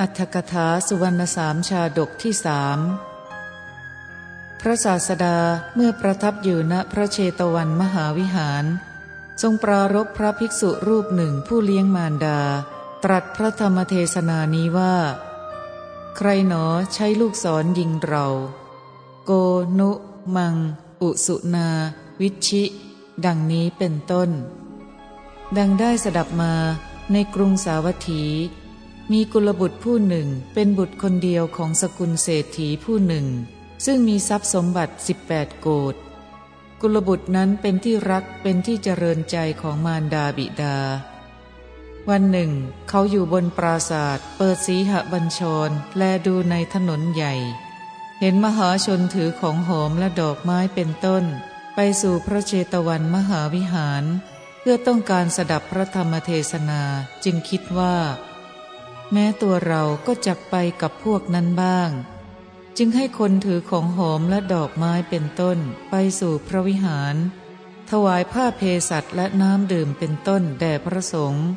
อัธกถาสุวรรณสามชาดกที่สามพระศาสดาเมื่อประทับอยู่ณพระเชตวันมหาวิหาร ทรงปรารบพระภิกษุรูปหนึ่งผู้เลี้ยงมารดา ตรัสพระธรรมเทศนานี้ว่า ใครหนอใช้ลูกศรยิงเรา โกนุ มัง อุสุนา วิชิ ดังนี้เป็นต้น ดังได้สดับมาในกรุงสาวัตถี มีกุลบุตรผู้หนึ่งเป็นบุตรคนเดียวของสกุลเศรษฐีผู้หนึ่ง ซึ่งมีทรัพย์สมบัติ 18 โกดกุลบุตรนั้นเป็นที่รักเป็นที่เจริญใจของมารดาบิดา วันหนึ่ง เขาอยู่บนปราศาสตร์เปิดสีหบัญชร แลดูในถนนใหญ่ เห็นมหาชนถือของหอมและดอกไม้เป็นต้น ไปสู่พระเจตวันมหาวิหาร เพื่อต้องการสดับพระธรรมเทศนาจึงคิดว่า แม้ตัวเราก็จักไปกับพวกนั้นบ้าง จึงให้คนถือของหอมและดอกไม้เป็นต้นไปสู่พระวิหาร ถวายผ้าเพสัตและน้ำดื่มเป็นต้นแด่พระสงฆ์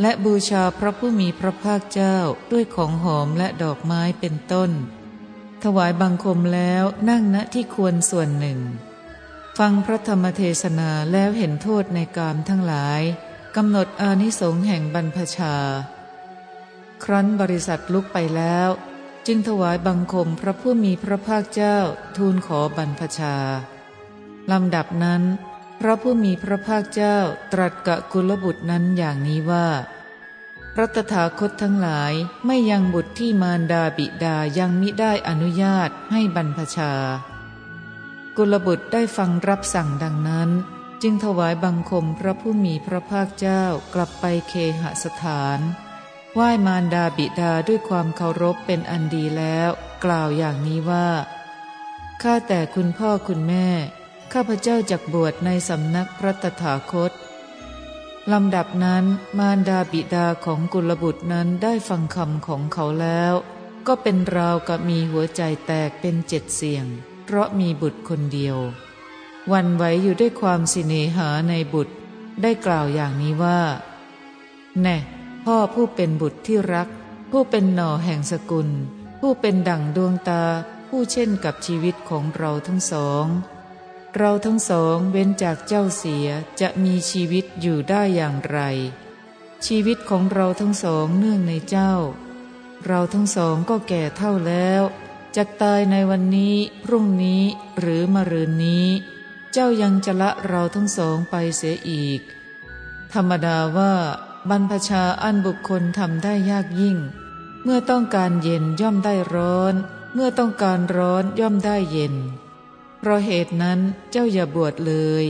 และบูชาพระผู้มีพระภาคเจ้าด้วยของหอมและดอกไม้เป็นต้น ถวายบังคมแล้วนั่งณที่ควรส่วนหนึ่ง ฟังพระธรรมเทศนาแล้วเห็นโทษในกามทั้งหลายกำหนดอานิสงส์แห่งบรรพชา ครั้นบริษัทลุกไปแล้ว จึงถวายบังคมพระผู้มีพระภาคเจ้าทูลขอบรรพชาลำดับนั้น พระผู้มีพระภาคเจ้าตรัสกะกุลบุตรนั้นอย่างนี้ว่าพระตถาคตทั้งหลายไม่ยังบุตรที่มารดาบิดายังมิได้อนุญาตให้บรรพชา กุลบุตรได้ฟังรับสั่งดังนั้น จึงถวายบังคมพระผู้มีพระภาคเจ้ากลับไปเคหสถาน ไหว้มารดาบิดาด้วยความเคารพเป็นอันดีแล้ว กล่าวอย่างนี้ว่าข้าแต่คุณพ่อคุณแม่ ข้าพเจ้าจักบวชในสำนักพระตถาคตลำดับนั้นมารดาบิดาของกุลบุตรนั้นได้ฟังคำของเขาแล้ว ก็เป็นราวกับมีหัวใจแตกเป็นเจ็ดเสียง เพราะมีบุตรคนเดียว วันไหวอยู่ด้วยความสิเนหาในบุตร ได้กล่าวอย่างนี้ว่า แน่ พ่อผู้เป็นบุตรที่รัก ผู้เป็นหน่อแห่งสกุล ผู้เป็นดั่งดวงตา ผู้เช่นกับชีวิตของเราทั้งสอง เราทั้งสองเว้นจากเจ้าเสียจะมีชีวิตอยู่ได้อย่างไร ชีวิตของเราทั้งสองเนื่องในเจ้า เราทั้งสองก็แก่เท่าแล้วจะตายในวันนี้พรุ่งนี้หรือมะรืนนี้ เจ้ายังจะละเราทั้งสองไปเสียอีก ธรรมดาว่า บรรพชาอันบุคคลทำได้ยากยิ่ง เมื่อต้องการเย็นย่อมได้ร้อน เมื่อต้องการร้อนย่อมได้เย็น เพราะเหตุนั้นเจ้าอย่าบวชเลย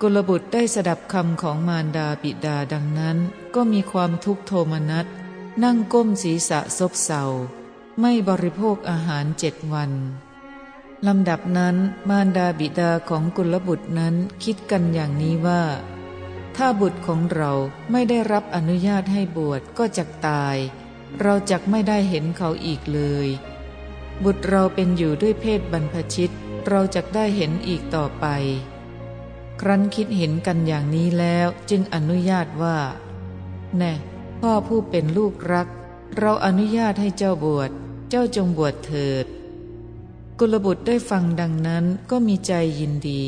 กุลบุตรได้สดับคำของมารดาบิดาดังนั้น ก็มีความทุกข์โทมนัสนั่งก้มศีรษะซบเศร้าไม่บริโภคอาหารเจ็ดวันลำดับนั้นมารดาบิดาของกุลบุตรนั้นคิดกันอย่างนี้ว่า ถ้าบุตรของเราไม่ได้รับอนุญาตให้บวชก็จะตาย เราจะไม่ได้เห็นเขาอีกเลย บุตรเราเป็นอยู่ด้วยเพศบรรพชิต เราจะได้เห็นอีกต่อไป ครั้นคิดเห็นกันอย่างนี้แล้วจึงอนุญาตว่า แน่พ่อผู้เป็นลูกรัก เราอนุญาตให้เจ้าบวช เจ้าจงบวชเถิด กุลบุตรได้ฟังดังนั้นก็มีใจยินดี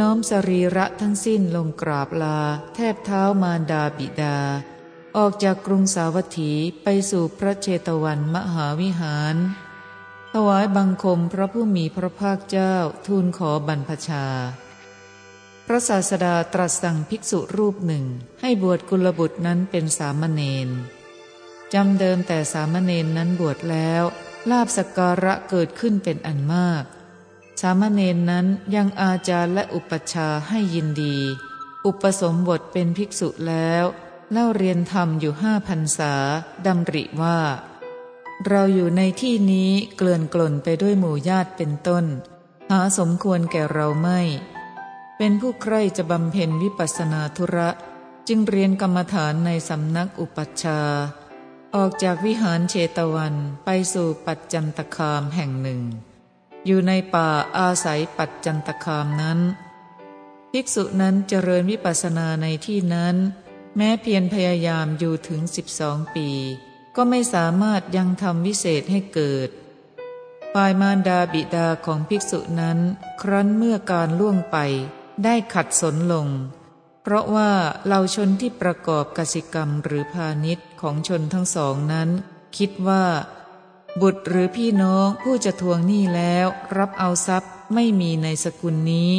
น้อมสรีระทั้งสิ้นลงกราบลา แทบเท้ามารดาบิดา ออกจากกรุงสาวัตถีไปสู่พระเชตวันมหาวิหาร ถวายบังคมพระผู้มีพระภาคเจ้าทูลขอบรรพชา พระศาสดาตรัสสั่งภิกษุรูปหนึ่ง ให้บวชกุลบุตรนั้นเป็นสามเณรจำเดิมแต่สามเณรนั้นบวชแล้ว ลาบสการะเกิดขึ้นเป็นอันมาก สามเณรนั้นยังอาจารย์และอุปชาให้ยินดี อุปสมบทเป็นภิกษุแล้วเล่าเรียนธรรมอยู่ห้าพันษาดำริว่า เราอยู่ในที่นี้เกลื่อนกล่นไปด้วยหมู่ญาติเป็นต้น หาสมควรแก่เราไม่ เป็นผู้ใคร่จะบำเพ็ญวิปัสนาธุระ จึงเรียนกรรมฐานในสำนักอุปัชฌาย์ออกจากวิหารเชตวันไปสู่ปัจจันตคามแห่งหนึ่ง อยู่ในป่าอาศัยปัจจันตคามนั้น ภิกษุนั้นเจริญวิปัสสนาในที่นั้น แม้เพียรพยายามอยู่ถึงสิบสองปี ก็ไม่สามารถยังทำวิเศษให้เกิดฝ่ายมารดาบิดาของภิกษุนั้น ครั้นเมื่อการล่วงไป ได้ขัดสนลง เพราะว่าเราชนที่ประกอบกสิกรรมหรือพาณิชย์ของชนทั้งสองนั้น คิดว่า บุตรหรือพี่น้องผู้จะทวงหนี้แล้วรับเอาทรัพย์ไม่มีในสกุลนี้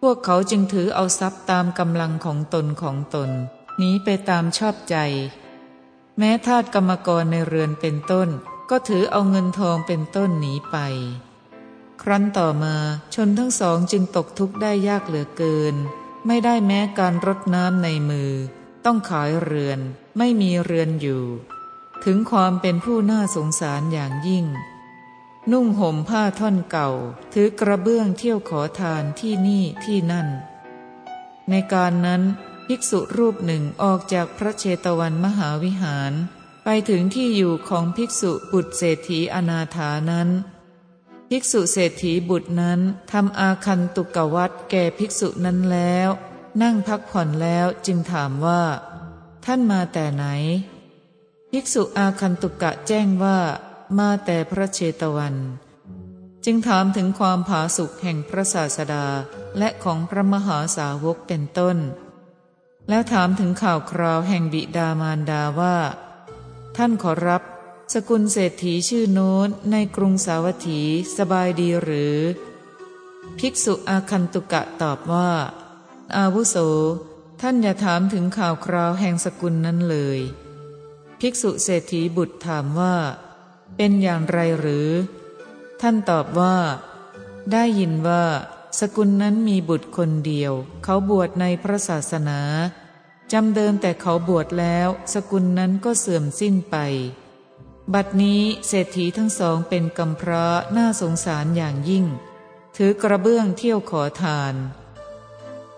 พวกเขาจึงถือเอาทรัพย์ตามกำลังของตนของตนหนีไปตามชอบใจ แม้ทาสกรรมกรในเรือนเป็นต้น ก็ถือเอาเงินทองเป็นต้นหนีไป ครั้นต่อมาชนทั้งสองจึงตกทุกข์ได้ยากเหลือเกิน ไม่ได้แม้การรดน้ำในมือ ต้องขายเรือน ไม่มีเรือนอยู่ ถึงความเป็นผู้น่าสงสารอย่างยิ่ง นุ่งห่มผ้าท่อนเก่า ถือกระเบื้องเที่ยวขอทานที่นี่ที่นั่น ในการนั้นภิกษุรูปหนึ่งออกจากพระเชตวันมหาวิหาร ไปถึงที่อยู่ของภิกษุบุตรเศรษฐีอนาถานั้น ภิกษุเศรษฐีบุตรนั้นทำอาคันตุกวัดแก่ภิกษุนั้นแล้ว นั่งพักผ่อนแล้วจึงถามว่า ท่านมาแต่ไหน ภิกษุอาคันตุกะแจ้งว่ามาแต่พระเชตวัน จึงถามถึงความผาสุกแห่งพระศาสดาและของพระมหาสาวกเป็นต้น แล้วถามถึงข่าวคราวแห่งบิดามารดาว่า ท่านขอรับ สกุลเศรษฐีชื่อโน้นในกรุงสาวัตถีสบายดีหรือ ภิกษุอาคันตุกะตอบว่า อาวุโส ท่านอย่าถามถึงข่าวคราวแห่งสกุลนั้นเลย ภิกษุเศรษฐีบุตรถามว่า เป็นอย่างไรหรือ ท่านตอบว่า ได้ยินว่า สกุลนั้นมีบุตรคนเดียว เขาบวชในพระศาสนาจำเดิมแต่เขาบวชแล้ว สกุลนั้นก็เสื่อมสิ้นไป บัดนี้เศรษฐีทั้งสองเป็นกำพร้าน่าสงสารอย่างยิ่ง ถือกระเบื้องเที่ยวขอทาน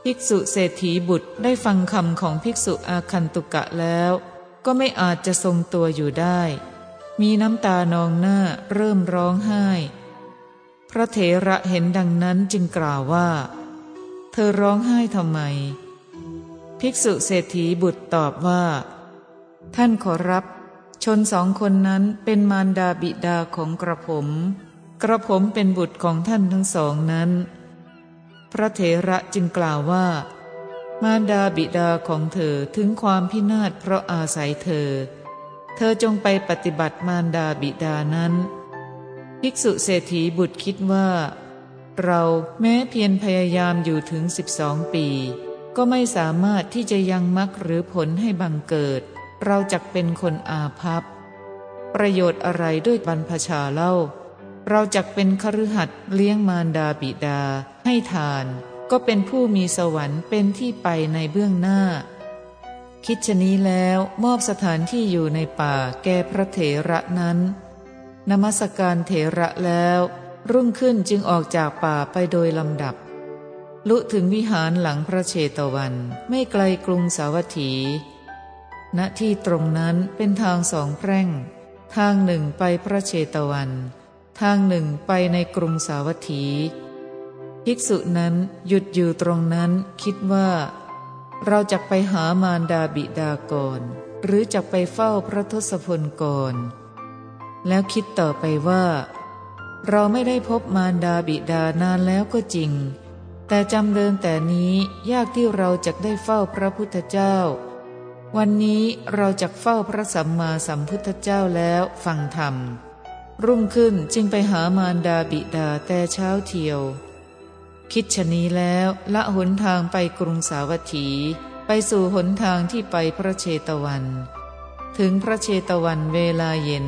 ภิกษุเศรษฐีบุตรได้ฟังคำของภิกษุอาคันตุกะแล้ว ก็ไม่อาจจะทรงตัวอยู่ได้ มีน้ำตานองหน้าเริ่มร้องไห้ พระเถระเห็นดังนั้นจึงกล่าวว่า เธอร้องไห้ทำไม ภิกษุเศรษฐีบุตรตอบว่า ท่านขอรับชนสองคนนั้นเป็นมารดาบิดาของกระผม กระผมเป็นบุตรของท่านทั้งสองนั้น พระเถระจึงกล่าวว่า มารดาบิดาของเธอถึงความพินาศเพราะอาศัยเธอ เธอจงไปปฏิบัติมารดาบิดานั้น ภิกษุเศรษฐีบุตรคิดว่า เราแม้เพียรพยายามอยู่ถึงสิบสองปี ก็ไม่สามารถที่จะยังมรรคหรือผลให้บังเกิด เราจักเป็นคนอาภัพ ประโยชน์อะไรด้วยบรรพชาเล่า เราจักเป็นคฤหัสเลี้ยงมารดาบิดาให้ทาน ก็เป็นผู้มีสวรรค์เป็นที่ไปในเบื้องหน้า คิดชนี้แล้วมอบสถานที่อยู่ในป่าแก่พระเถระนั้น นมัสการเถระแล้ว รุ่งขึ้นจึงออกจากป่าไปโดยลำดับ ลุถึงวิหารหลังพระเชตวัน ไม่ไกลกรุงสาวัตถี ณที่ตรงนั้นเป็นทางสองแพร่ง ทางหนึ่งไปพระเชตวัน ทางหนึ่งไปในกรุงสาวัตถี ภิกษุนั้นหยุดอยู่ตรงนั้นคิดว่า เราจะไปหามารดาบิดาก่อน หรือจะไปเฝ้าพระทศพลก่อน แล้วคิดต่อไปว่า เราไม่ได้พบมารดาบิดานานแล้วก็จริง แต่จำเดินแต่นี้ยากที่เราจะได้เฝ้าพระพุทธเจ้า วันนี้เราจะเฝ้าพระสัมมาสัมพุทธเจ้าแล้วฟังธรรมรุ่งขึ้นจึงไปหามารดาบิดาแต่เช้าเที่ยว คิดชนี้แล้วละหนทางไปกรุงสาวัตถี ไปสู่หนทางที่ไปพระเชตวัน ถึงพระเชตวันเวลาเย็น